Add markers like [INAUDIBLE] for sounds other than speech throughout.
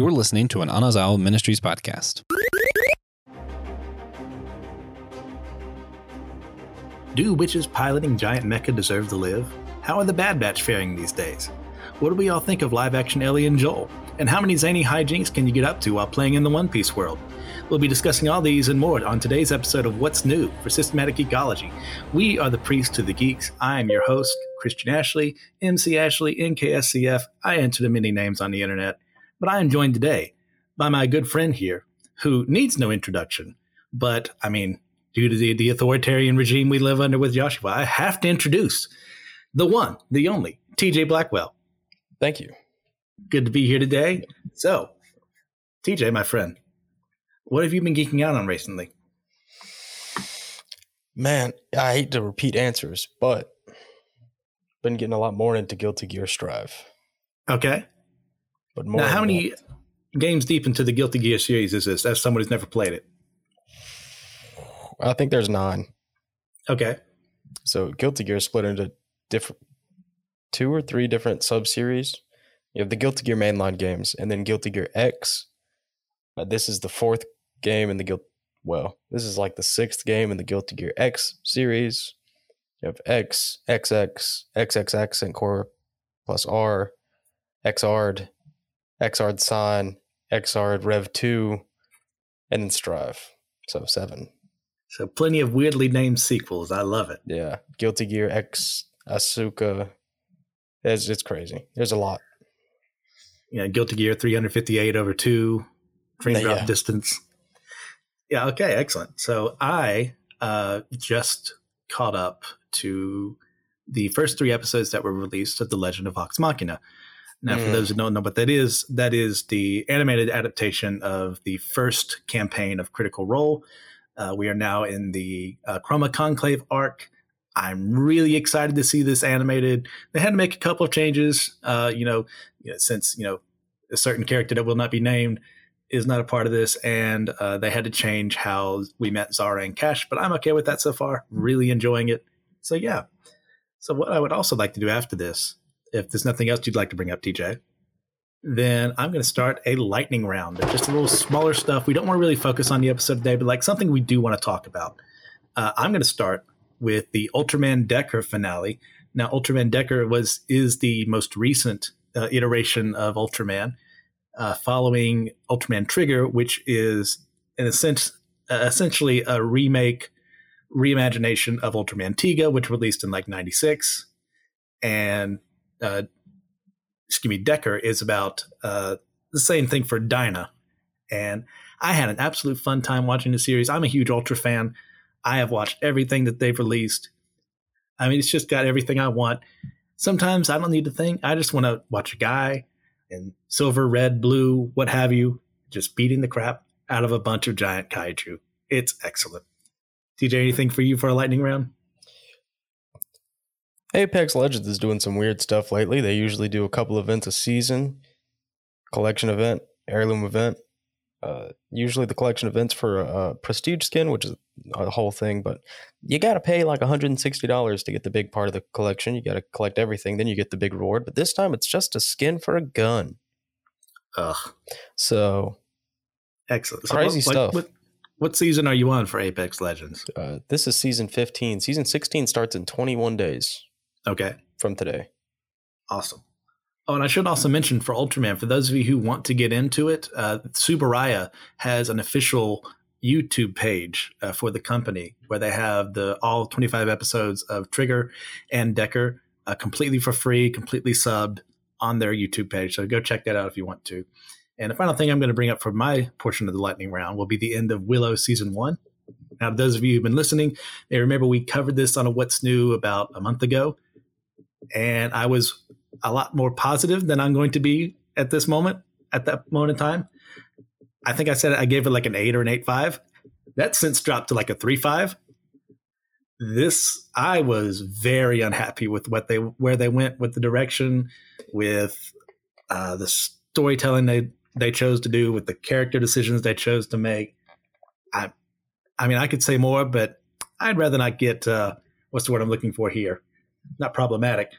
You're listening to an Anazao Ministries podcast. Do witches piloting giant mecha deserve to live? How are the Bad Batch faring these days? What do we all think of live action Ellie and Joel? And how many zany hijinks can you get up to while playing in the One Piece world? We'll be discussing all these and more on today's episode of What's New for Systematic Ecology. We are the priests to the geeks. I am your host, Christian Ashley, MC Ashley, NKSCF. I enter the many names on the internet, but I am joined today by my good friend here, who needs no introduction. But I mean, due to the, the authoritarian regime we live under with Joshua, I have to introduce the one, the only, TJ Blackwell. Thank you. Good to be here today. So, TJ, my friend, what have you been geeking out on recently? Man, I hate to repeat answers, but been getting a lot more into Guilty Gear Strive. Okay. But more now, how many more. games deep into the Guilty Gear series is this? As someone who's never played it. I think there's nine. Okay. So Guilty Gear is split into different two or three different sub series. You have the Guilty Gear mainline games, and then Guilty Gear X. Uh, this is the fourth game in the Guilt. Well, this is like the sixth game in the Guilty Gear X series. You have X, XX, XXX, and Core plus R, Xrd, Xrd Sign, Xrd Rev 2, and then Strive. So seven. So, plenty of weirdly named sequels. I love it. Yeah, Guilty Gear X Asuka. It's it's crazy. There's a lot. Know, Guilty Gear 358 over 2, Dream Yeah. Drop Distance. Yeah, okay, excellent. So, I uh, just caught up to the first three episodes that were released of The Legend of Vox Machina. Now, for Mm. those who don't know what that is, that is the animated adaptation of the first campaign of Critical Role. Uh, we are now in the uh, Chroma Conclave arc. I'm really excited to see this animated. They had to make a couple of changes, uh, you know, you know, since you know a certain character that will not be named is not a part of this, and uh, they had to change how we met Zahra and Kash. But I'm okay with that so far. Really enjoying it. So yeah. So what I would also like to do after this, if there's nothing else you'd like to bring up, TJ, then I'm going to start a lightning round. of Just a little smaller stuff. We don't want to really focus on the episode today, but like something we do want to talk about. Uh, I'm going to start with the Ultraman Decker finale. Now, Ultraman Decker was is the most recent uh, iteration of Ultraman, uh, following Ultraman Trigger, which is in a sense uh, essentially a remake, reimagination of Ultraman Tiga, which released in like '96, and uh, excuse me, Decker is about uh, the same thing for Dyna. And I had an absolute fun time watching the series. I'm a huge Ultra fan. I have watched everything that they've released. I mean, it's just got everything I want. Sometimes I don't need to think. I just want to watch a guy in silver, red, blue, what have you, just beating the crap out of a bunch of giant kaiju. It's excellent. DJ, anything for you for a lightning round? Apex Legends is doing some weird stuff lately. They usually do a couple events a season, collection event, heirloom event. Uh, usually the collection events for a, prestige skin, which is a whole thing, but you got to pay like $160 to get the big part of the collection. You got to collect everything, then you get the big reward. But this time it's just a skin for a gun. Ugh, So excellent. Crazy what- stuff. What, what season are you on for Apex Legends? uh, this is season 15. Season 16 starts in 21 days Okay. from today. Awesome. Oh, and I should also mention for Ultraman, for those of you who want to get into it, uh, Tsuburaya has an official YouTube page uh, for the company where they have the all 25 episodes of Trigger and Decker uh, completely for free, completely subbed on their YouTube page. So go check that out if you want to. And the final thing I'm going to bring up for my portion of the lightning round will be the end of Willow season one. Now, those of you who've been listening, may remember we covered this on a What's New about a month ago, and I was a lot more positive than I'm going to be at this moment, at that moment in time. I think I said I gave it like an eight or an eight five. That since dropped to like a three five. This I was very unhappy with what they where they went with the direction, with uh, the storytelling they they chose to do, with the character decisions they chose to make. I, I mean, I could say more, but I'd rather not get uh, what's the word I'm looking for here? Not problematic,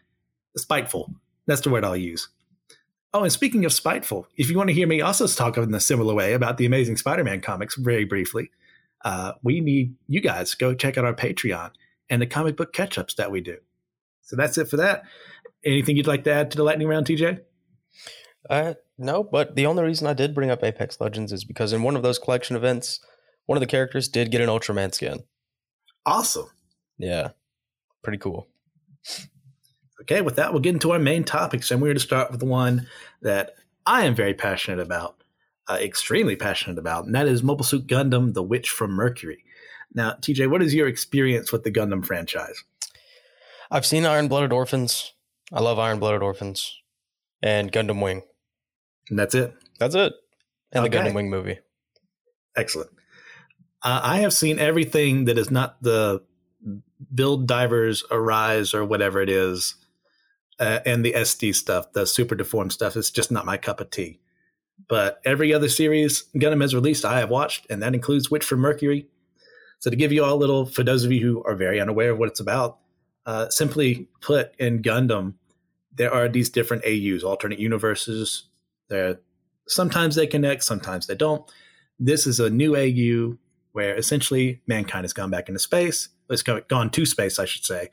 spiteful. That's the word I'll use. Oh, and speaking of spiteful, if you want to hear me also talk in a similar way about the Amazing Spider-Man comics, very briefly, uh, we need you guys go check out our Patreon and the comic book catch-ups that we do. So that's it for that. Anything you'd like to add to the lightning round, TJ? Uh, no, but the only reason I did bring up Apex Legends is because in one of those collection events, one of the characters did get an Ultraman skin. Awesome. Yeah, pretty cool. Okay, with that, we'll get into our main topics, and we're going to start with the one that I am very passionate about, uh, extremely passionate about, and that is Mobile Suit Gundam: The Witch from Mercury. Now, TJ, what is your experience with the Gundam franchise? I've seen Iron Blooded Orphans. I love Iron Blooded Orphans and Gundam Wing. And that's it. That's it. And Okay. the Gundam Wing movie. Excellent. Uh, I have seen everything that is not the Build Divers Arise or whatever it is, uh, and the SD stuff, the super deformed stuff. is just not my cup of tea. But every other series Gundam has released, I have watched, and that includes Witch from Mercury. So to give you all a little, for those of you who are very unaware of what it's about, uh, simply put, in Gundam, there are these different AUs, alternate universes. There, sometimes they connect, sometimes they don't. This is a new AU where essentially mankind has gone back into space. It's go- gone to space, I should say,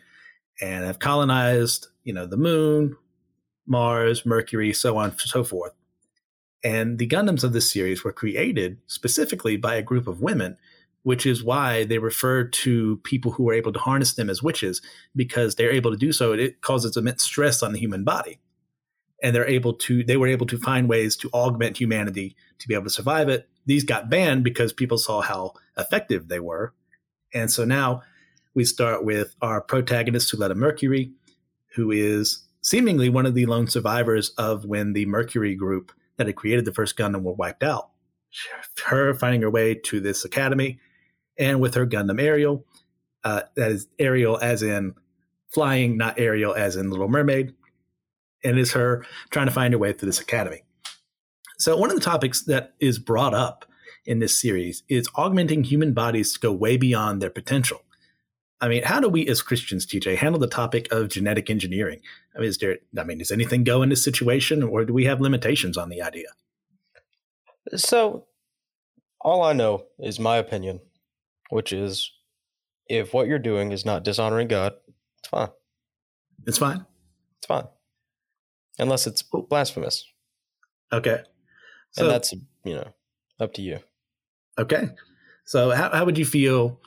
and have colonized, you know, the moon, Mars, Mercury, so on and so forth. And the Gundams of this series were created specifically by a group of women, which is why they refer to people who are able to harness them as witches, because they're able to do so. It causes immense stress on the human body. And they're able to, they were able to find ways to augment humanity to be able to survive it. These got banned because people saw how effective they were. And so now we start with our protagonist, Suletta Mercury, who is seemingly one of the lone survivors of when the Mercury group that had created the first Gundam were wiped out. Her finding her way to this academy, and with her Gundam Aerial, uh, that is Aerial as in flying, not Ariel as in Little Mermaid, and is her trying to find her way through this academy. So, one of the topics that is brought up in this series is augmenting human bodies to go way beyond their potential. I mean, how do we as Christians, TJ, handle the topic of genetic engineering? I mean, is there, I mean, does anything go in this situation or do we have limitations on the idea? So, all I know is my opinion, which is if what you're doing is not dishonoring God, it's fine. It's fine. It's fine. Unless it's oh. blasphemous. Okay. So, and that's, you know, up to you. okay. So, how, how would you feel?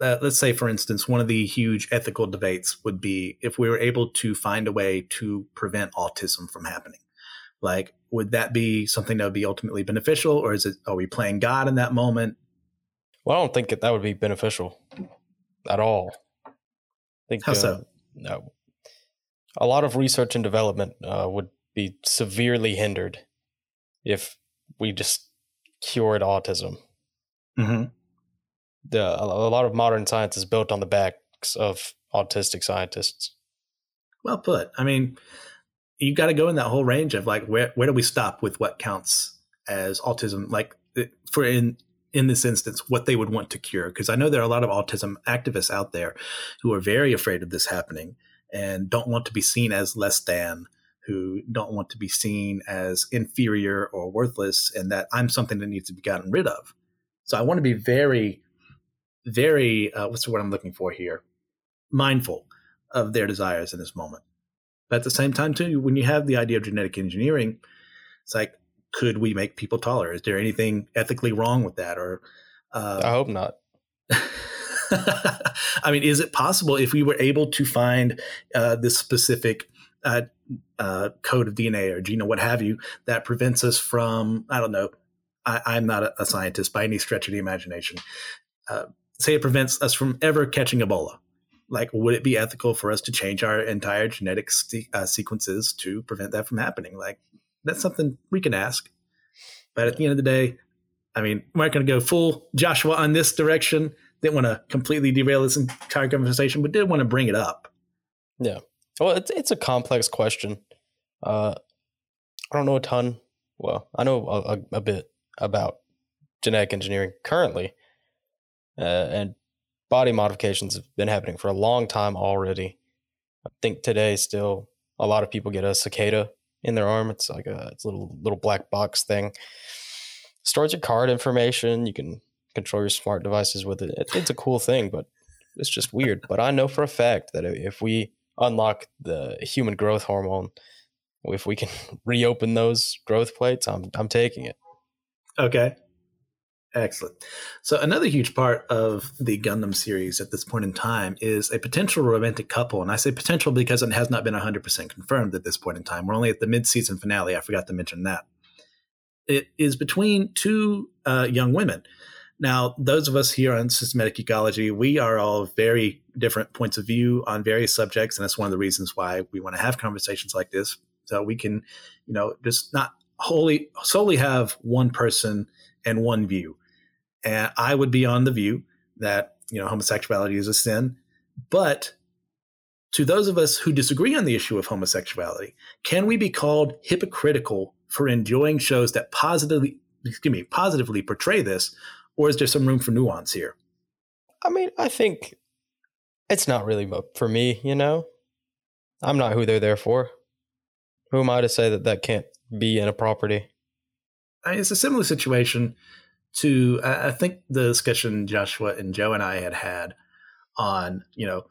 Uh, let's say, for instance, one of the huge ethical debates would be if we were able to find a way to prevent autism from happening. Like, would that be something that would be ultimately beneficial, or is it? Are we playing God in that moment? Well, I don't think that, that would be beneficial at all. I think, How so? uh, no. A lot of research and development uh, would be severely hindered if we just cured autism. Mm-hmm. The, a, a lot of modern science is built on the backs of autistic scientists. Well put. I mean, you got to go in that whole range of like where where do we stop with what counts as autism? Like for in in this instance, what they would want to cure? Because I know there are a lot of autism activists out there who are very afraid of this happening and don't want to be seen as less than, who don't want to be seen as inferior or worthless, and that I'm something that needs to be gotten rid of. So I want to be very, very uh, what's the word I'm looking for here? Mindful of their desires in this moment. But at the same time, too, when you have the idea of genetic engineering, it's like, could we make people taller? Is there anything ethically wrong with that? Or, I uh, hope not. [LAUGHS] I mean, is it possible if we were able to find uh, this specific uh, uh, code of DNA or gene or what have you that prevents us from, I don't know, I, I'm not a, scientist by any stretch of the imagination. Uh, say it prevents us from ever catching Ebola. Like, would it be ethical for us to change our entire genetic se- uh, sequences to prevent that from happening? Like, that's something we can ask. But at the end of the day, I mean, we're not going to go full Joshua on this direction. Didn't want to completely derail this entire conversation, but did want to bring it up. Well, it's it's a complex question. Uh, I don't know a ton. Well, I know a, a, bit about genetic engineering currently, uh, and body modifications have been happening for a long time already. I think today still a lot of people get a cicada in their arm. It's like a it's a little little black box thing. Stores your card information. You can control your smart devices with it. it. It's a cool thing, but it's just weird. But I know for a fact that if we unlock the human growth hormone, if we can [LAUGHS] reopen those growth plates, I'm I'm taking it. Okay. Excellent. So another huge part of the Gundam series at this point in time is a potential romantic couple, and I say potential because it has not been 100% confirmed at this point in time. We're only at the mid-season finale. I forgot to mention that. It is between two uh, young women. Now, those of us here on systematic ecology, we are all very different points of view on various subjects, and that's one of the reasons why we want to have conversations like this, so we can, you know, just not wholly solely have one person and one view and I would be on the view that, you know, homosexuality is a sin. But to those of us who disagree on the issue of homosexuality, can we be called hypocritical for enjoying shows that positively, excuse me, positively portray this? Or is there some room for nuance here? I mean, I think it's not really for me, you know? I'm not who they're there for. Who am I to say that that can't be in a property? It's a similar situation to I think the discussion Joshua and Joe and I had had on you know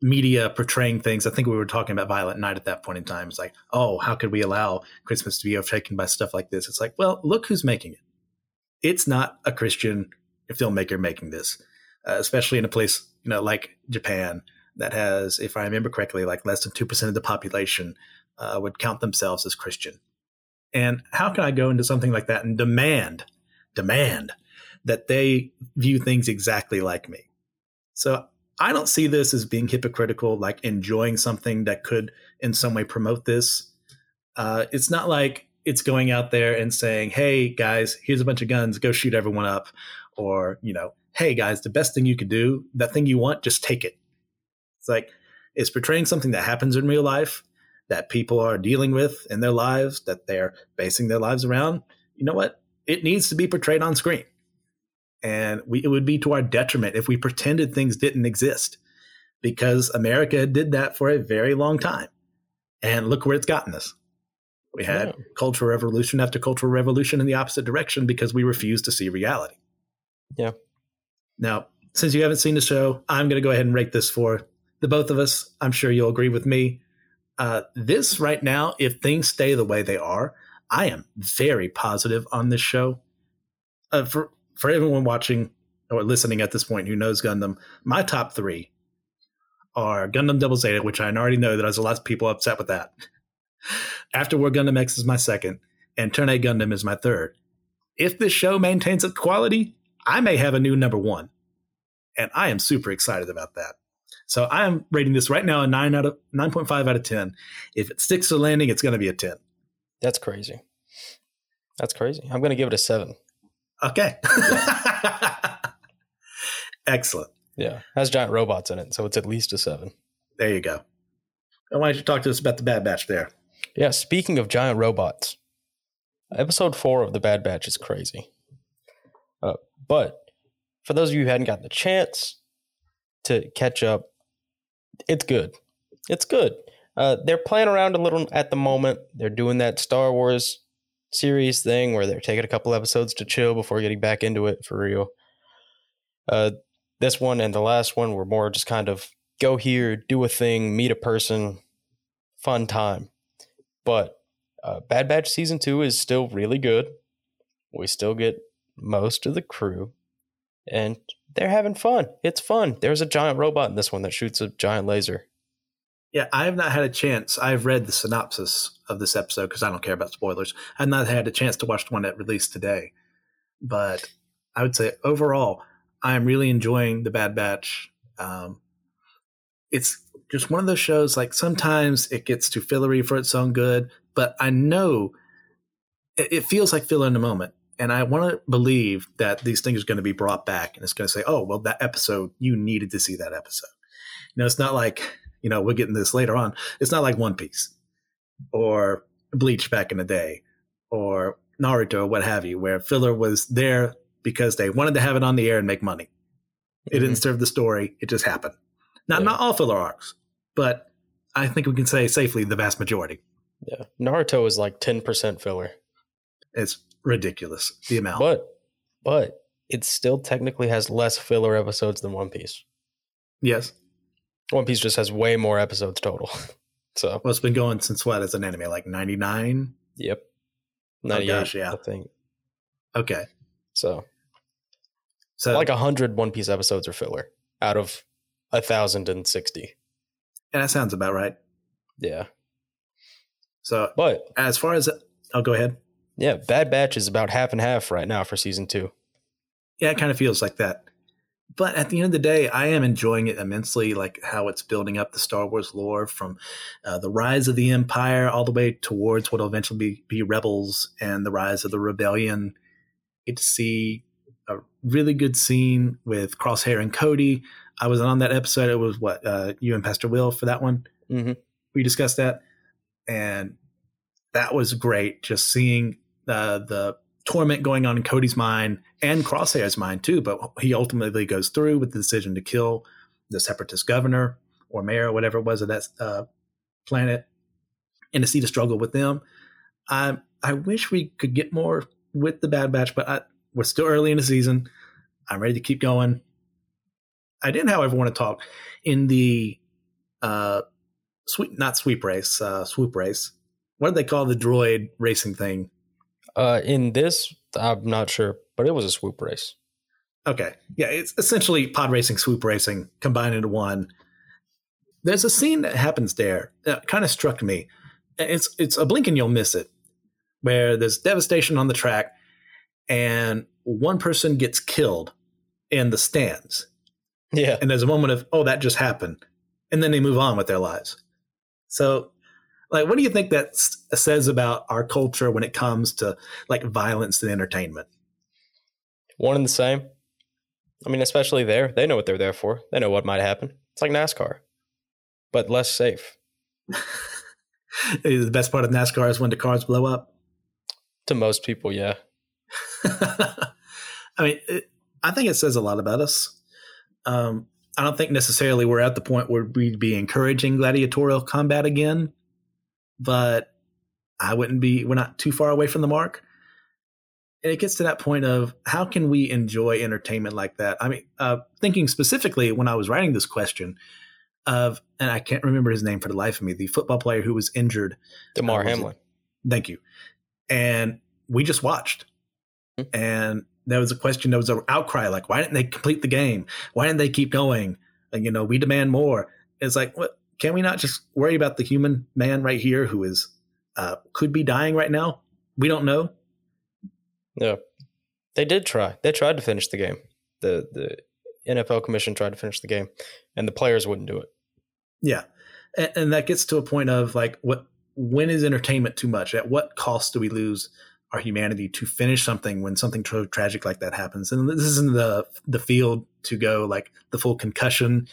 media portraying things. I think we were talking about Violent Night at that point in time. It's like, oh, how could we allow Christmas to be overtaken by stuff like this? It's like, well, look who's making it. It's not a Christian filmmaker making this, uh, especially in a place you know like Japan that has, if I remember correctly, like less than two percent of the population uh, would count themselves as Christian. And how can I go into something like that and demand demand that they view things exactly like me. So I don't see this as being hypocritical, like enjoying something that could in some way promote this. Uh, it's not like it's going out there and saying, hey, guys, here's a bunch of guns, go shoot everyone up. Or, you know, hey, guys, the best thing you could do, that thing you want, just take it. It's like it's portraying something that happens in real life that people are dealing with in their lives, that they're basing their lives around. You know what? it needs to be portrayed on screen. And we, it would be to our detriment if we pretended things didn't exist because America did that for a very long time. And look where it's gotten us. We had yeah. cultural revolution after cultural revolution in the opposite direction because we refused to see reality. Yeah. Now, since you haven't seen the show, I'm going to go ahead and rate this for the both of us. I'm sure you'll agree with me. Uh, this right now, if things stay the way they are, I am very positive on this show. Uh, for for everyone watching or listening at this point who knows Gundam, my top three are Gundam Double Zeta, which I already know that there's a lot of people upset with that. After War Gundam X is my second, and Turn A Gundam is my third. If this show maintains its quality, I may have a new number one, and I am super excited about that. So I am rating this right now a nine out of nine point five out of ten. If it sticks to landing, it's going to be a ten. That's crazy. That's crazy. I'm going to give it a seven. Okay. [LAUGHS] Excellent. Yeah. Has giant robots in it. So it's at least a seven. There you go. why don't you talk to us about the Bad Batch there? Yeah. Speaking of giant robots, episode four of the Bad Batch is crazy. Uh, but for those of you who hadn't gotten the chance to catch up, it's good. It's good. Uh, they're playing around a little at the moment. They're doing that Star Wars series thing where they're taking a couple episodes to chill before getting back into it for real. Uh, this one and the last one were more just kind of go here, do a thing, meet a person, fun time. But uh, Bad Batch season two is still really good. We still get most of the crew, and they're having fun. It's fun. There's a giant robot in this one that shoots a giant laser. Yeah, I have not had a chance. I've read the synopsis of this episode because I don't care about spoilers. I've not had a chance to watch the one that released today. But I would say overall, I'm really enjoying The Bad Batch. Um, it's just one of those shows, like sometimes it gets too fillery for its own good, but I know it, it feels like filler in the moment. And I want to believe that these things are going to be brought back and it's going to say, oh, well, that episode, you needed to see that episode. You know, it's not like you know, we're getting this later on. It's not like One Piece or Bleach back in the day or Naruto or what have you, where filler was there because they wanted to have it on the air and make money. It mm-hmm. didn't serve the story. It just happened. Not yeah. not all filler arcs, but I think we can say safely the vast majority. Yeah. Naruto is like 10% filler. It's ridiculous the amount. But but it still technically has less filler episodes than One Piece. yes. One Piece just has way more episodes total. [LAUGHS] so Well, it's been going since what as an anime, like 99? Yep. Oh, gosh, yeah. I think. Okay. So, So like a hundred One Piece episodes are filler out of a thousand and sixty. and that sounds about right. Yeah. So But as far as I'll go ahead. yeah, Bad Batch is about half and half right now for season two. Yeah, it kind of feels like that. But at the end of the day, I am enjoying it immensely, like how it's building up the Star Wars lore from uh, the rise of the Empire all the way towards what will eventually be, be Rebels and the rise of the Rebellion. Get to see a really good scene with Crosshair and Cody. I was on that episode. It was what uh, you and Pastor Will for that one. Mm-hmm. we discussed that, and that was great. Just seeing uh, the torment going on in Cody's mind and Crosshair's mind too. But he ultimately goes through with the decision to kill the separatist governor or mayor, or whatever it was of that uh, planet, and to see the struggle with them. I I wish we could get more with the Bad Batch, but I, we're still early in the season. I'm ready to keep going. I did, however, want to talk in the uh, sweep, not sweep race, uh, swoop race. What did they call the droid racing thing? Uh, in this, I'm not sure, but it was a swoop race. Okay, yeah, it's essentially pod racing, swoop racing combined into one. There's a scene that happens there that kind of struck me. It's it's a blink and you'll miss it, where there's devastation on the track, and one person gets killed in the stands, Yeah. and there's a moment of oh that just happened, and then they move on with their lives. So, like, what do you think that says about our culture when it comes to like violence and entertainment? One and the same. I mean, especially there, they know what they're there for. They know what might happen. It's like NASCAR, but less safe. [LAUGHS] the best part of NASCAR is when the cars blow up. To most people, yeah. [LAUGHS] I mean, it, I think it says a lot about us. Um, I don't think necessarily we're at the point where we'd be encouraging gladiatorial combat again, but I wouldn't be. We're not too far away from the mark. And it gets to that point of how can we enjoy entertainment like that? I mean, uh, thinking specifically when I was writing this question of, and I can't remember his name for the life of me, the football player who was injured was it- Hamlin. Thank you. And we just watched. And there was a question, there was an outcry like, why didn't they complete the game? Why didn't they keep going? And, you know, we demand more. It's like, what? Can we not just worry about the human man right here who is, uh, could be dying right now? We don't know. Yeah. They did try. They tried to finish the game. The the NFL commission tried to finish the game, and the players wouldn't do it. Yeah. And, and that gets to a point of like, what, when is entertainment too much? At what cost do we lose our humanity to finish something when something tra- tragic like that happens? And this isn't the the field to go like the full concussion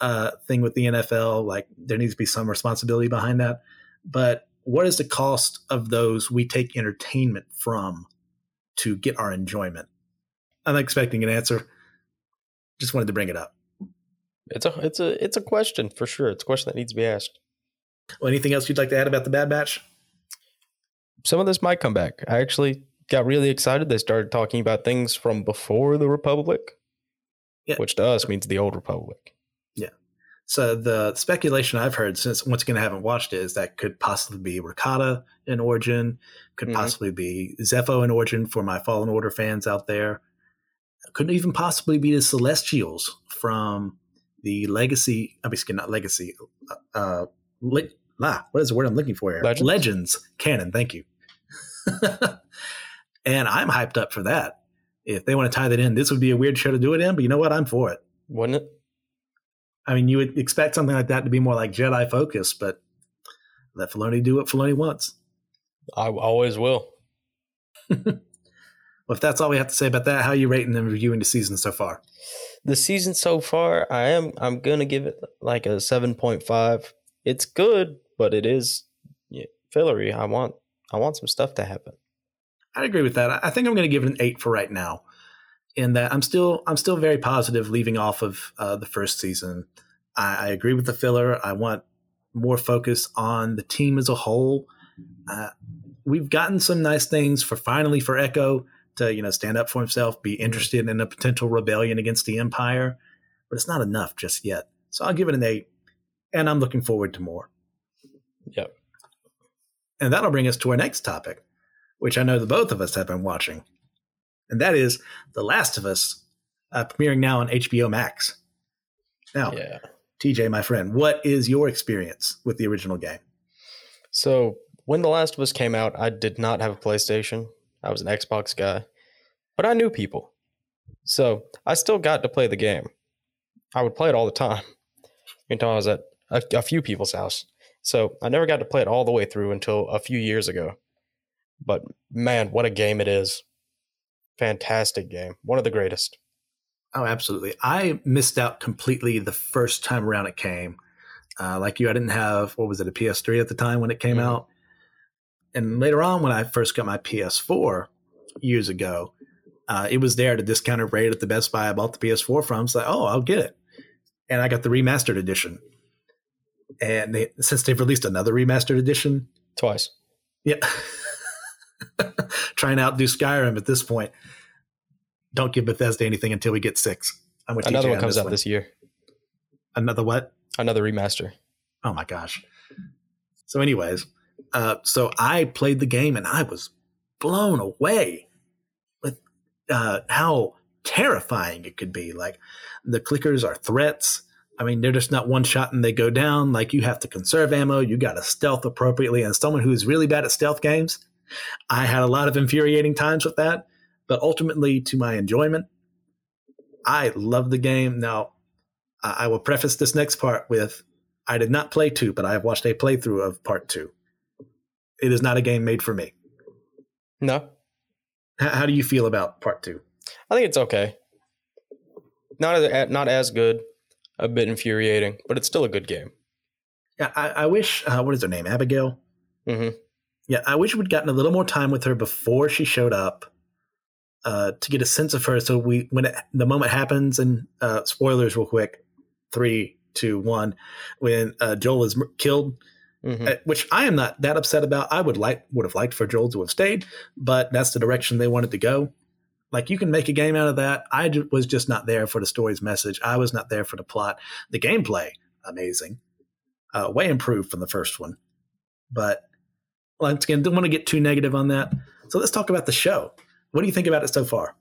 uh, thing with the NFL. Like there needs to be some responsibility behind that. But what is the cost of those we take entertainment from to get our enjoyment? I'm expecting an answer. Just wanted to bring it up. It's a it's a it's a question for sure. It's a question that needs to be asked. Well, anything else you'd like to add about the Bad Batch? Some of this might come back. I actually got really excited. They started talking about things from before the Republic, Yeah. which to us means the old Republic. Yeah. So the speculation I've heard since once again I haven't watched it is that could possibly be Rakata in Origin, could Mhm. possibly be Zeffo in Origin for my Fallen Order fans out there. Couldn't even possibly be the Celestials from the Legacy. I'm excuse not Legacy. Uh, le, ah, what is the word I'm looking for here? Legends? Legends canon. Thank you. [LAUGHS] and I'm hyped up for that. If they want to tie that in, this would be a weird show to do it in, but you know what? I'm for it. Wouldn't it? I mean, you would expect something like that to be more like Jedi focused, but let Filoni do what Filoni wants. I always will. [LAUGHS] Well, if that's all we have to say about that, how are you rating and reviewing the season so far? The season so far, I am I'm gonna give it like a seven point five. It's good, but it is fillery. I want I want some stuff to happen. I agree with that. I think I'm going to give it an eight for right now. In that I'm still I'm still very positive leaving off of uh, the first season. I, I agree with the filler. I want more focus on the team as a whole. Uh, we've gotten some nice things for finally for Echo to you know stand up for himself, be interested in a potential rebellion against the Empire, but it's not enough just yet. So I'll give it an eight, and I'm looking forward to more. Yep. And that'll bring us to our next topic, which I know the both of us have been watching, and that is The Last of Us, uh, premiering now on HBO Max. Now, Yeah. TJ, my friend, what is your experience with the original game? So when The Last of Us came out, I did not have a PlayStation. I was an Xbox guy, but I knew people. So I still got to play the game. I would play it all the time until I was at a, a few people's house. So I never got to play it all the way through until a few years ago. But man, what a game it is. Fantastic game. One of the greatest. Oh, absolutely. I missed out completely the first time around it came. Uh, like you, I didn't have, what was it, a PS3 at the time when it came Mhm. out? And later on, when I first got my PS4 years ago, uh, it was there at a discounted rate at the Best Buy I bought the PS4 from. So, oh, I'll get it. And I got the remastered edition. And they, since they've released another remastered edition, Twice. yeah, [LAUGHS] trying to outdo Skyrim at this point. Don't give Bethesda anything until we get six. I'm with Another TJ one comes out one. this year. Another what? Another remaster. Oh my gosh. So, anyways, uh, so I played the game and I was blown away with uh, how terrifying it could be. Like the clickers are threats. I mean, they're just not one shot and they go down. Like you have to conserve ammo. You got to stealth appropriately. And someone who's really bad at stealth games, I had a lot of infuriating times with that. But ultimately, to my enjoyment, I love the game. Now, I I will preface this next part with I did not play two, but I have watched a playthrough of part two. It is not a game made for me. No, H- how do you feel about part two? I think it's okay. Not as not as good, a bit infuriating, but it's still a good game. Yeah, I, I wish. Uh, what is her name? Abigail. hmm Yeah, I wish we'd gotten a little more time with her before she showed up uh, to get a sense of her. So we, when it, the moment happens, and uh, spoilers, real quick, three, two, one, when uh, Joel is killed, hmm uh, which I am not that upset about. I would like would have liked for Joel to have stayed, but that's the direction they wanted to go. Like you can make a game out of that. I was just not there for the story's message. I was not there for the plot. The gameplay, amazing, uh, way improved from the first one. But once again, don't want to get too negative on that. So let's talk about the show. What do you think about it so far?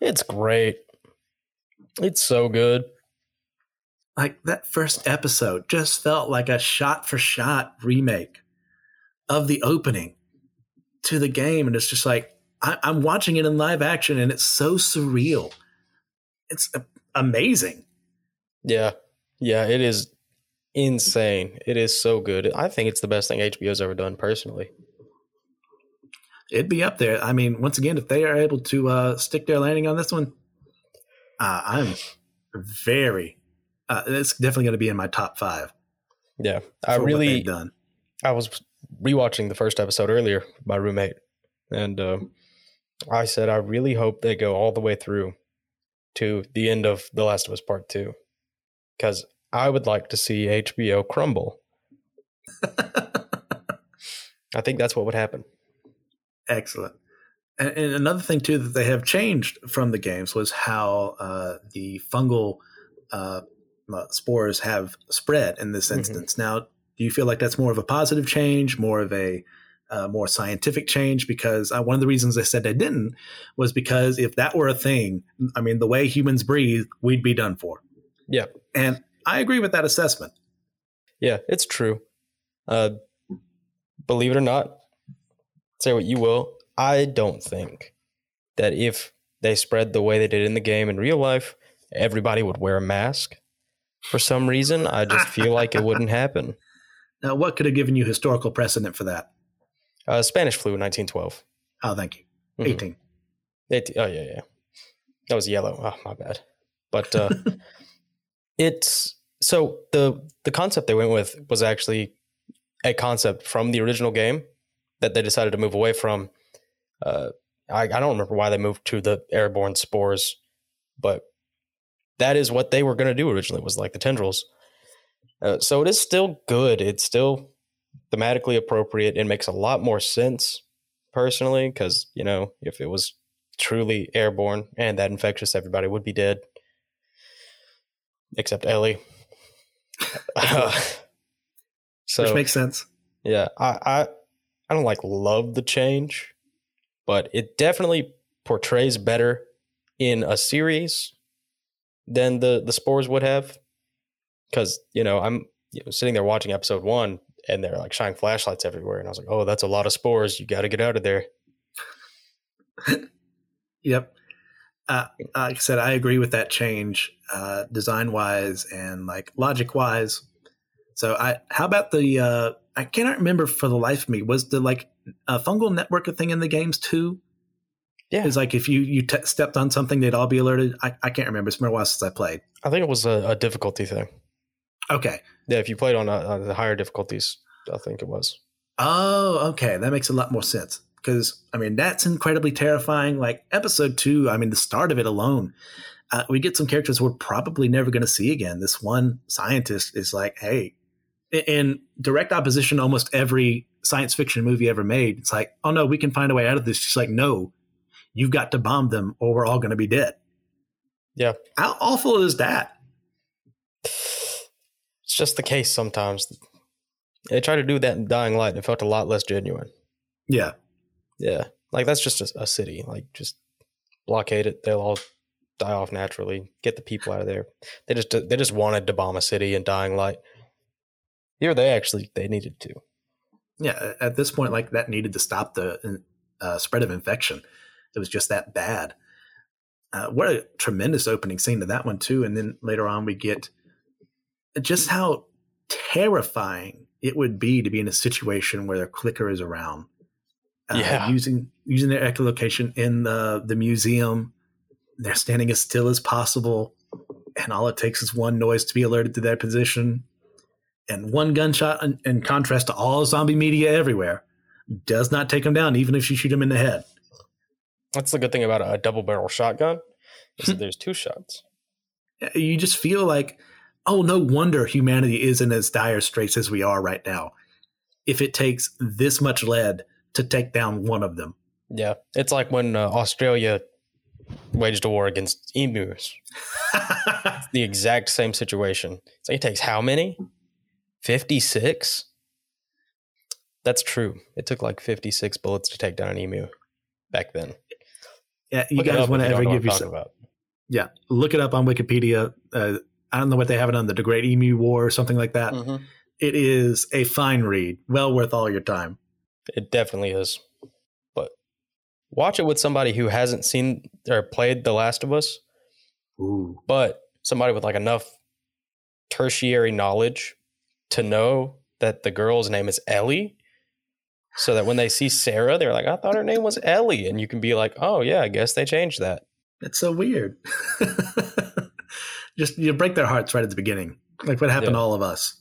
It's great. It's so good. like that first episode just felt like a shot for shot remake of the opening to the game and it's just like I, i'm watching it in live action and it's so surreal it's amazing Yeah, yeah, it is insane. It is so good. I think it's the best thing HBO's ever done, personally. it'd be up there i mean once again if they are able to uh, stick their landing on this one uh, i'm very uh, it's definitely going to be in my top five Yeah, I really, done I was rewatching the first episode earlier, my roommate, and um, I said I really hope they go all the way through to the end of The Last of Us Part Two, because I would like to see HBO crumble. [LAUGHS] I think that's what would happen. Excellent. And, and another thing too that they have changed from the games was how uh, the fungal uh, uh, spores have spread in this Mhm. instance. Now, do you feel like that's more of a positive change, more of a uh, more scientific change? Because uh, one of the reasons they said they didn't was because if that were a thing, I mean, the way humans breathe, we'd be done for. Yeah. And I agree with that assessment. Yeah, it's true. Uh, believe it or not, say what you will. I don't think that if they spread the way they did in the game in real life, everybody would wear a mask. For some reason, I just feel like it wouldn't happen. [LAUGHS] Now, what could have given you historical precedent for that? Uh, Spanish flu, 1912. Oh, thank you. Mhm. 18. It, oh yeah, yeah. That was yellow. Oh my bad. But uh, [LAUGHS] it's so the the concept they went with was actually a concept from the original game that they decided to move away from. Uh, I, I don't remember why they moved to the airborne spores, but that is what they were going to do originally was like the tendrils. Uh, so it is still good. It's still thematically appropriate. It makes a lot more sense personally because you know if it was truly airborne and that infectious, everybody would be dead, except Ellie. Uh, [LAUGHS] [LAUGHS] so Which makes sense. yeah, I, I I don't like love the change, but it definitely portrays better in a series than the the spores would have. Because you know I'm you know, sitting there watching episode one, and they're like shining flashlights everywhere, and I was like, oh, that's a lot of spores. You got to get out of there. [LAUGHS] Yep. Uh, like I said, I agree with that change, uh, design wise and like logic wise. So I, how about the, uh, I cannot remember for the life of me, was the like a fungal network a thing in the games too? Yeah. It's like if you, you t- stepped on something, they'd all be alerted. I, I can't remember. It's been a while since I played. I think it was a, a difficulty thing. Okay. Yeah, if you played on, uh the higher difficulties, I think it was. Oh, okay. That makes a lot more sense. Because, I mean, that's incredibly terrifying. Like episode two, I mean, the start of it alone, uh, we get some characters we're probably never going to see again. This one scientist is like, hey, in direct opposition to almost every science fiction movie ever made, it's like, oh no, we can find a way out of this. She's like, no, you've got to bomb them or we're all going to be dead. Yeah. How awful is that? It's just the case sometimes. They tried to do that in Dying Light, and it felt a lot less genuine. Yeah. Yeah, like that's just a, a city. Like just blockade it; they'll all die off naturally. Get the people out of there. They just they just wanted to bomb a city in Dying Light. Here, they actually they needed to. Yeah. At this point, like that needed to stop the uh, spread of infection. It was just that bad. Uh, what a tremendous opening scene to that one too, and then later on we get just how terrifying it would be to be in a situation where their clicker is around. Uh, Yeah. using using their echolocation in the the museum, they're standing as still as possible, and all it takes is one noise to be alerted to their position, and one gunshot. In, in contrast to all zombie media everywhere, does not take them down, even if you shoot them in the head. That's the good thing about a, a double barrel shotgun. Is that [LAUGHS] there's two shots. you just feel like, oh, no wonder humanity is in as dire straits as we are right now. If it takes this much lead to take down one of them. Yeah, it's like when uh, Australia waged a war against emus. The exact same situation. It's like it takes how many? Fifty six. That's true. It took like fifty six bullets to take down an emu back then. yeah, you Look guys want to ever give yourself. about. Yeah, look it up on Wikipedia. Uh, I don't know what they have it on the The Great Emu War or something like that. Mhm. It is a fine read, well worth all your time. It definitely is. But watch it with somebody who hasn't seen or played The Last of Us, Ooh, but somebody with like enough tertiary knowledge to know that the girl's name is Ellie. So that when they see Sarah, they're like, I thought her name was Ellie. And you can be like, oh, yeah, I guess they changed that. it's so weird. [LAUGHS] just you break their hearts right at the beginning, like what happened Yeah. to all of us.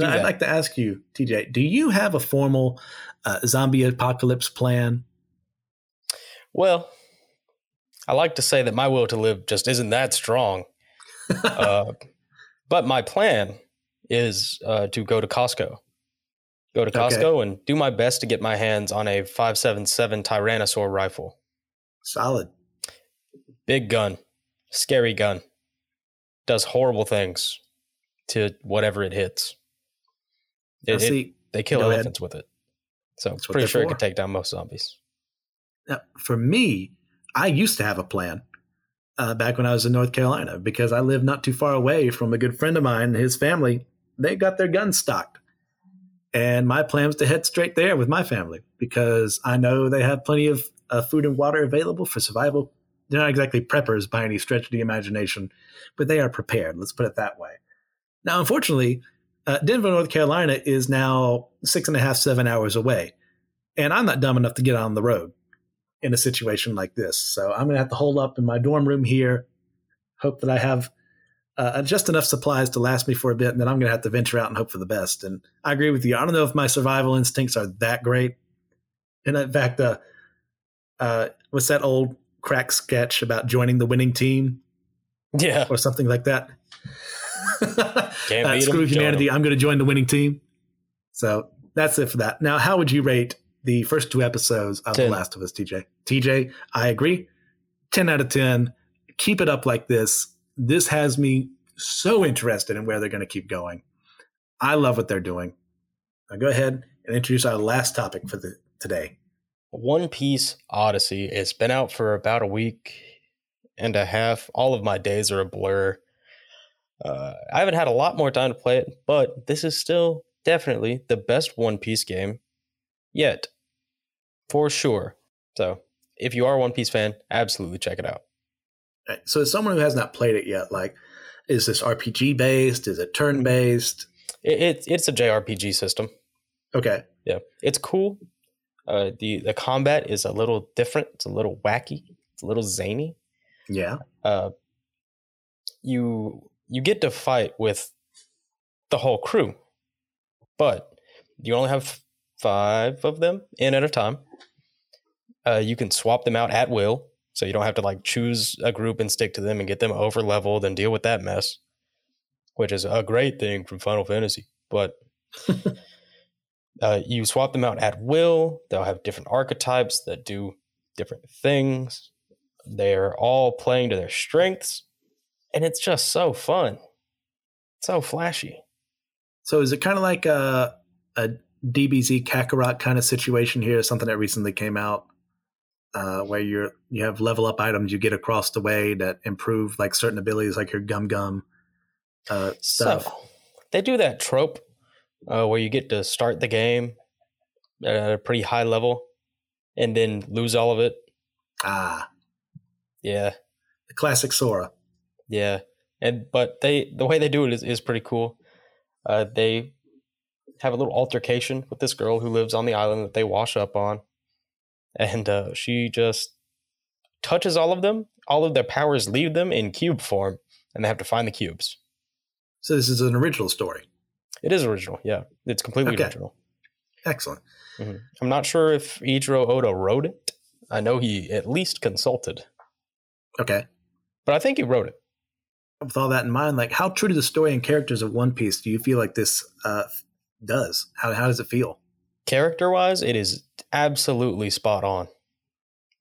I'd like to ask you, TJ, do you have a formal uh, zombie apocalypse plan? Well, I like to say that my will to live just isn't that strong. [LAUGHS] uh, but my plan is uh, to go to Costco. Go to Okay. Costco and do my best to get my hands on a 577 Tyrannosaur rifle. Solid. Big gun, scary gun. Does horrible things to whatever it hits. It- it- they kill go ahead. elephants with it. So That's what pretty sure it for. could take down most zombies. Now, for me, I used to have a plan uh, back when I was in North Carolina because I lived not too far away from a good friend of mine and his family. They got their guns stocked. And my plan was to head straight there with my family because I know they have plenty of uh, food and water available for survival. They're not exactly preppers by any stretch of the imagination, but they are prepared. Let's put it that way. Now, unfortunately, uh, Denver, North Carolina is now six and a half, seven hours away. And I'm not dumb enough to get on the road in a situation like this. So I'm going to have to hold up in my dorm room here, hope that I have uh, just enough supplies to last me for a bit, and then I'm going to have to venture out and hope for the best. And I agree with you. I don't know if my survival instincts are that great. And in fact, uh, uh, what's that old crack sketch about joining the winning team Yeah. or something like that? [LAUGHS] uh, screw humanity. I'm going to join the winning team. So that's it for that. Now, how would you rate the first two episodes of 10. The Last of Us, TJ? TJ, I agree. 10 out of 10. Keep it up like this. This has me so interested in where they're going to keep going. I love what they're doing. Now go ahead and introduce our last topic for the today. One Piece Odyssey. It's been out for about a week and a half. All of my days are a blur. Uh, I haven't had a lot more time to play it, but this is still definitely the best One Piece game yet, for sure. So, if you are a One Piece fan, absolutely check it out. So, as someone who has not played it yet, like, is this RPG based? Is it turn based? It, it it's a JRPG system. Okay. Yeah, it's cool. Uh, the the combat is a little different. It's a little wacky. It's a little zany. Yeah. uh, you you get to fight with the whole crew, but you only have five of them in at a time. Uh, you can swap them out at will, so you don't have to like choose a group and stick to them and get them over leveled and deal with that mess, which is a great thing from Final Fantasy. But [LAUGHS] uh, you swap them out at will. They'll have different archetypes that do different things. They're all playing to their strengths, and it's just so fun, so flashy. So, is it kind of like a, a DBZ Kakarot kind of situation here? Something that recently came out uh, where you're you have level up items you get across the way that improve like certain abilities, like your gum gum uh, stuff. So they do that trope uh, where you get to start the game at a pretty high level and then lose all of it. ah, Yeah, the classic Sora. yeah. And but they the way they do it is, is pretty cool. Uh, they have a little altercation with this girl who lives on the island that they wash up on, and uh, she just touches all of them. All of their powers leave them in cube form, and they have to find the cubes. So, this is an original story. It is original, yeah. It's completely Okay. original. Excellent. Mhm. I'm not sure if Eiichiro Oda wrote it. I know he at least consulted, Okay. but I think he wrote it. With all that in mind, like how true to the story and characters of One Piece do you feel like this uh, does? How how does it feel? Character wise, it is absolutely spot on.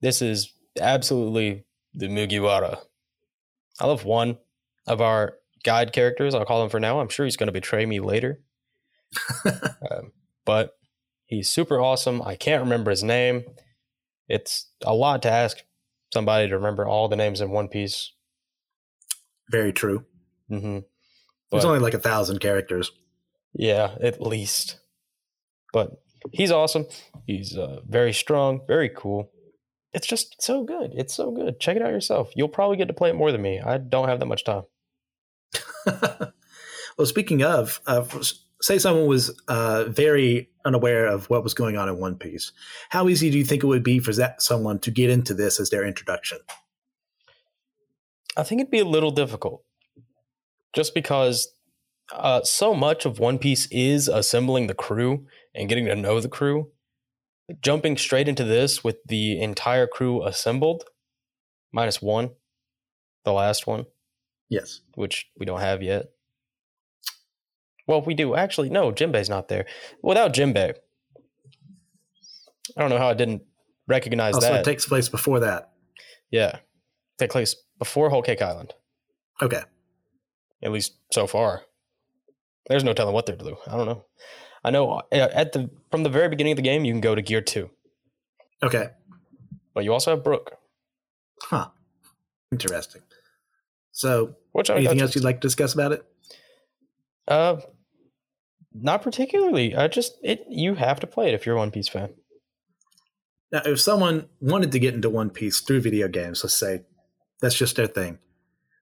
This is absolutely the Mugiwara. I love one of our guide characters. I'll call him for now. I'm sure he's going to betray me later. [LAUGHS] um, but he's super awesome. I can't remember his name. It's a lot to ask somebody to remember all the names in One Piece. Very true. Mm-hmm. There's only like a thousand characters. Yeah, at least. But he's awesome. He's uh, very strong, very cool. It's just so good. It's so good. Check it out yourself. You'll probably get to play it more than me. I don't have that much time. [LAUGHS] well, speaking of, uh, say someone was uh, very unaware of what was going on in One Piece, how easy do you think it would be for that someone to get into this as their introduction? I think it'd be a little difficult just because uh, so much of One Piece is assembling the crew and getting to know the crew. Jumping straight into this with the entire crew assembled, minus one, the last one. Yes. which we don't have yet. Well, we do actually. No, Jinbei's not there. Without Jinbei, I don't know how I didn't recognize Also, that. it takes place before that. yeah, take place before Whole Cake Island, Okay. at least so far. There's no telling what they're do. I don't know. I know uh, at the from the very beginning of the game, you can go to Gear Two, Okay. but you also have Brook. Huh. Interesting. So, Which I anything that's- else you'd like to discuss about it? Uh, not particularly. I just it. You have to play it if you're a One Piece fan. Now, if someone wanted to get into One Piece through video games, let's say that's just their thing,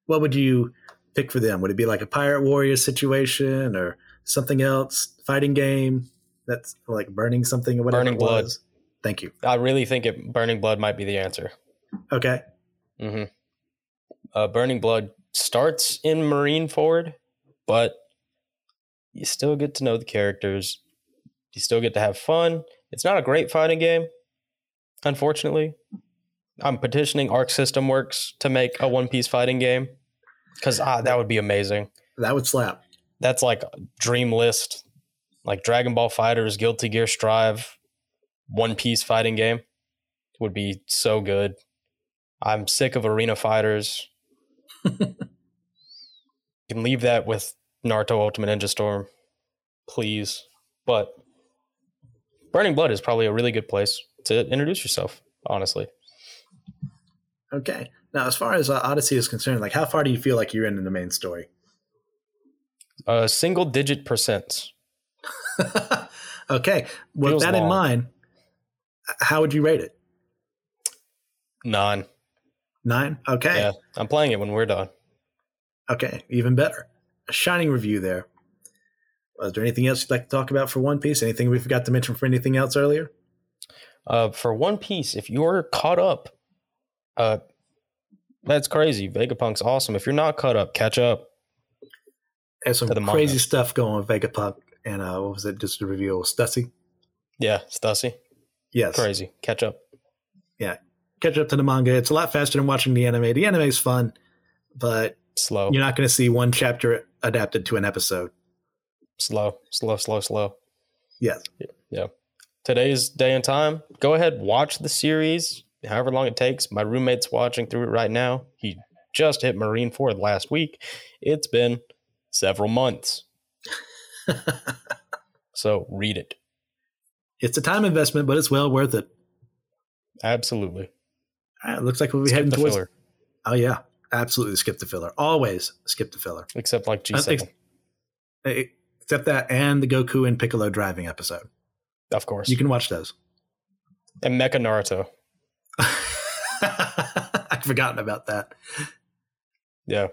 what would you pick for them? Would it be like a Pirate Warrior situation or something else, fighting game that's like burning something or whatever? Burning Blood. Thank you. I really think it, Burning Blood might be the answer. Okay. Mm-hmm. Uh, Burning Blood starts in Marineford, but you still get to know the characters. You still get to have fun. It's not a great fighting game, unfortunately. I'm petitioning Arc System Works to make a One Piece fighting game because ah, that would be amazing. That would slap. That's like dream list, like Dragon Ball FighterZ, Guilty Gear Strive, One Piece fighting game would be so good. I'm sick of arena fighters. [LAUGHS] you can leave that with Naruto Ultimate Ninja Storm, please. But Burning Blood is probably a really good place to introduce yourself, honestly. Okay. Now, as far as uh, Odyssey is concerned, like how far do you feel like you're in, in the main story? Uh, single digit percent. [LAUGHS] okay. With Feels that in mind, how would you rate it? Nine. Nine? Okay. Yeah, I'm playing it when we're done. Okay. Even better. A shining review there. Was there anything else you'd like to talk about for One Piece? Anything we forgot to mention for anything else earlier? Uh, for One Piece, if you're caught up, uh, that's crazy. Vegapunk's awesome. If you're not caught up, catch up. There's some the manga. crazy stuff going with Vegapunk and uh, what was it? Just to reveal Stussy. Yeah, Stussy, Yes. crazy. Catch up. Yeah. Catch up to the manga. It's a lot faster than watching the anime. The anime is fun, but Slow, you're not going to see one chapter adapted to an episode. slow, slow, slow, slow. Yes. Yeah. Today's day and time. Go ahead, watch the series, however long it takes. My roommate's watching through it right now. He just hit Marineford last week. It's been several months. [LAUGHS] So read it. it's a time investment, but it's well worth it. Absolutely. Ah, All right, looks like we'll be Skip heading the towards. filler, Oh yeah, absolutely skip the filler. Always skip the filler. except like Uh, G7. ex- eh, Except that and the Goku and Piccolo driving episode. of course. You can watch those. and Mecha Naruto. [LAUGHS] I'd forgotten about that. Yeah.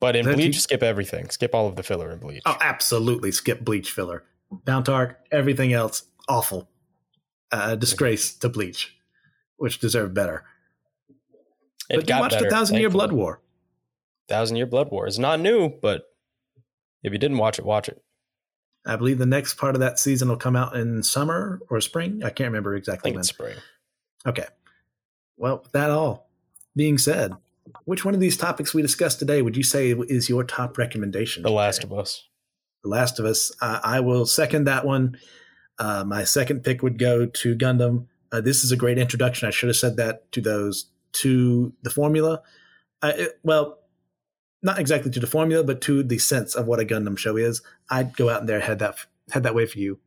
But in Bleach, you- skip everything. Skip all of the filler in Bleach. Oh, absolutely skip Bleach filler. Bount Arc, everything else, awful. Uh, disgrace to Bleach, which deserved better. It but you watched the Thousand Year Blood War. Thousand Year Blood War is not new, but if you didn't watch it, watch it. I believe the next part of that season will come out in summer or spring. I can't remember exactly when. it's spring. Okay. Well, that all being said, which one of these topics we discussed today would you say is your top recommendation? The Last today? of Us. The Last of Us. Uh, I will second that one. Uh, my second pick would go to Gundam. Uh, this is a great introduction. I should have said that to those to the formula. Uh, it- well, not exactly to the formula, but to the sense of what a Gundam show is. I'd go out in there head that head that way for you.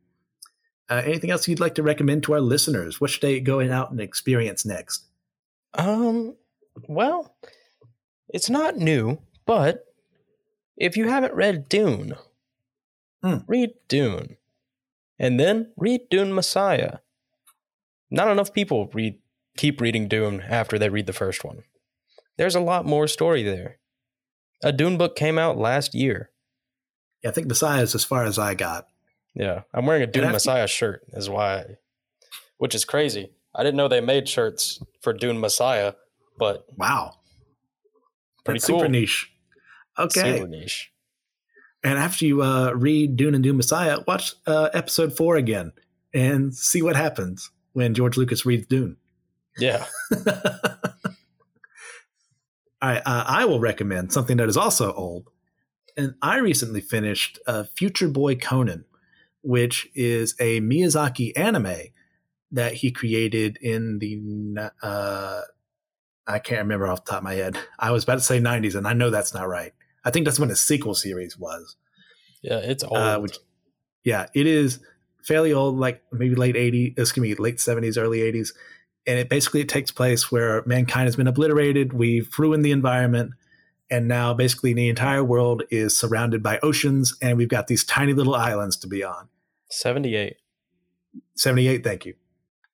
Uh, anything else you'd like to recommend to our listeners? What should they go out and experience next? Um, well, it's not new, but if you haven't read Dune, Hmm. read Dune. And then read Dune Messiah. Not enough people read keep reading Dune after they read the first one. There's a lot more story there. A Dune book came out last year. Yeah, I think Messiah is as far as I got. Yeah, I'm wearing a Dune after- Messiah shirt, is why, which is crazy. I didn't know they made shirts for Dune Messiah, but Wow, pretty That's cool. super niche. Okay, Super niche. and after you uh, read Dune and Dune Messiah, watch uh, episode four again and see what happens when George Lucas reads Dune. Yeah. [LAUGHS] All right, uh, I will recommend something that is also old. And I recently finished uh, Future Boy Conan, which is a Miyazaki anime that he created in the, uh, I can't remember off the top of my head. I was about to say 90s, and I know that's not right. I think that's when the sequel series was. Yeah, it's old. Uh, which, yeah, it is fairly old, like maybe late 80s, excuse me, late 70s, early 80s. And it basically it takes place where mankind has been obliterated. We've ruined the environment. And now basically the entire world is surrounded by oceans. And we've got these tiny little islands to be on. 78. 78, thank you.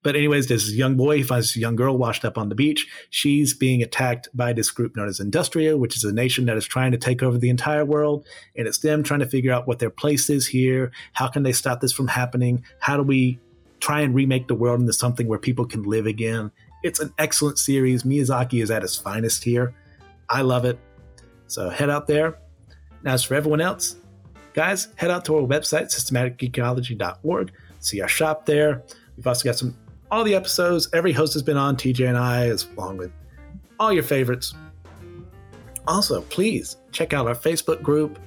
But anyways, there's this young boy, he finds this young girl washed up on the beach. She's being attacked by this group known as Industria, which is a nation that is trying to take over the entire world. And it's them trying to figure out what their place is here. How can they stop this from happening? How do we try and remake the world into something where people can live again? It's an excellent series. Miyazaki is at his finest here. I love it. So head out there. Now, as for everyone else, guys, head out to our website, systematicgeekology.org. See our shop there. We've also got some all the episodes. Every host has been on, TJ and I, as along with all your favorites. Also, please check out our Facebook group.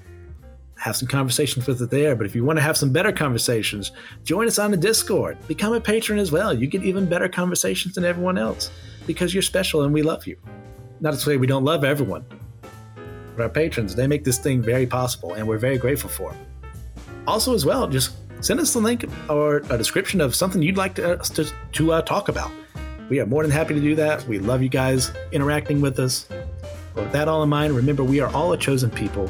Have some conversations with it there. But if you want to have some better conversations, join us on the Discord. Become a patron as well. You get even better conversations than everyone else because you're special and we love you. Not to say we don't love everyone, but our patrons, they make this thing very possible and we're very grateful for them. Also, as well, just send us a link or a description of something you'd like to, to, to uh, talk about. We are more than happy to do that. We love you guys interacting with us. But with that all in mind, remember we are all a chosen people,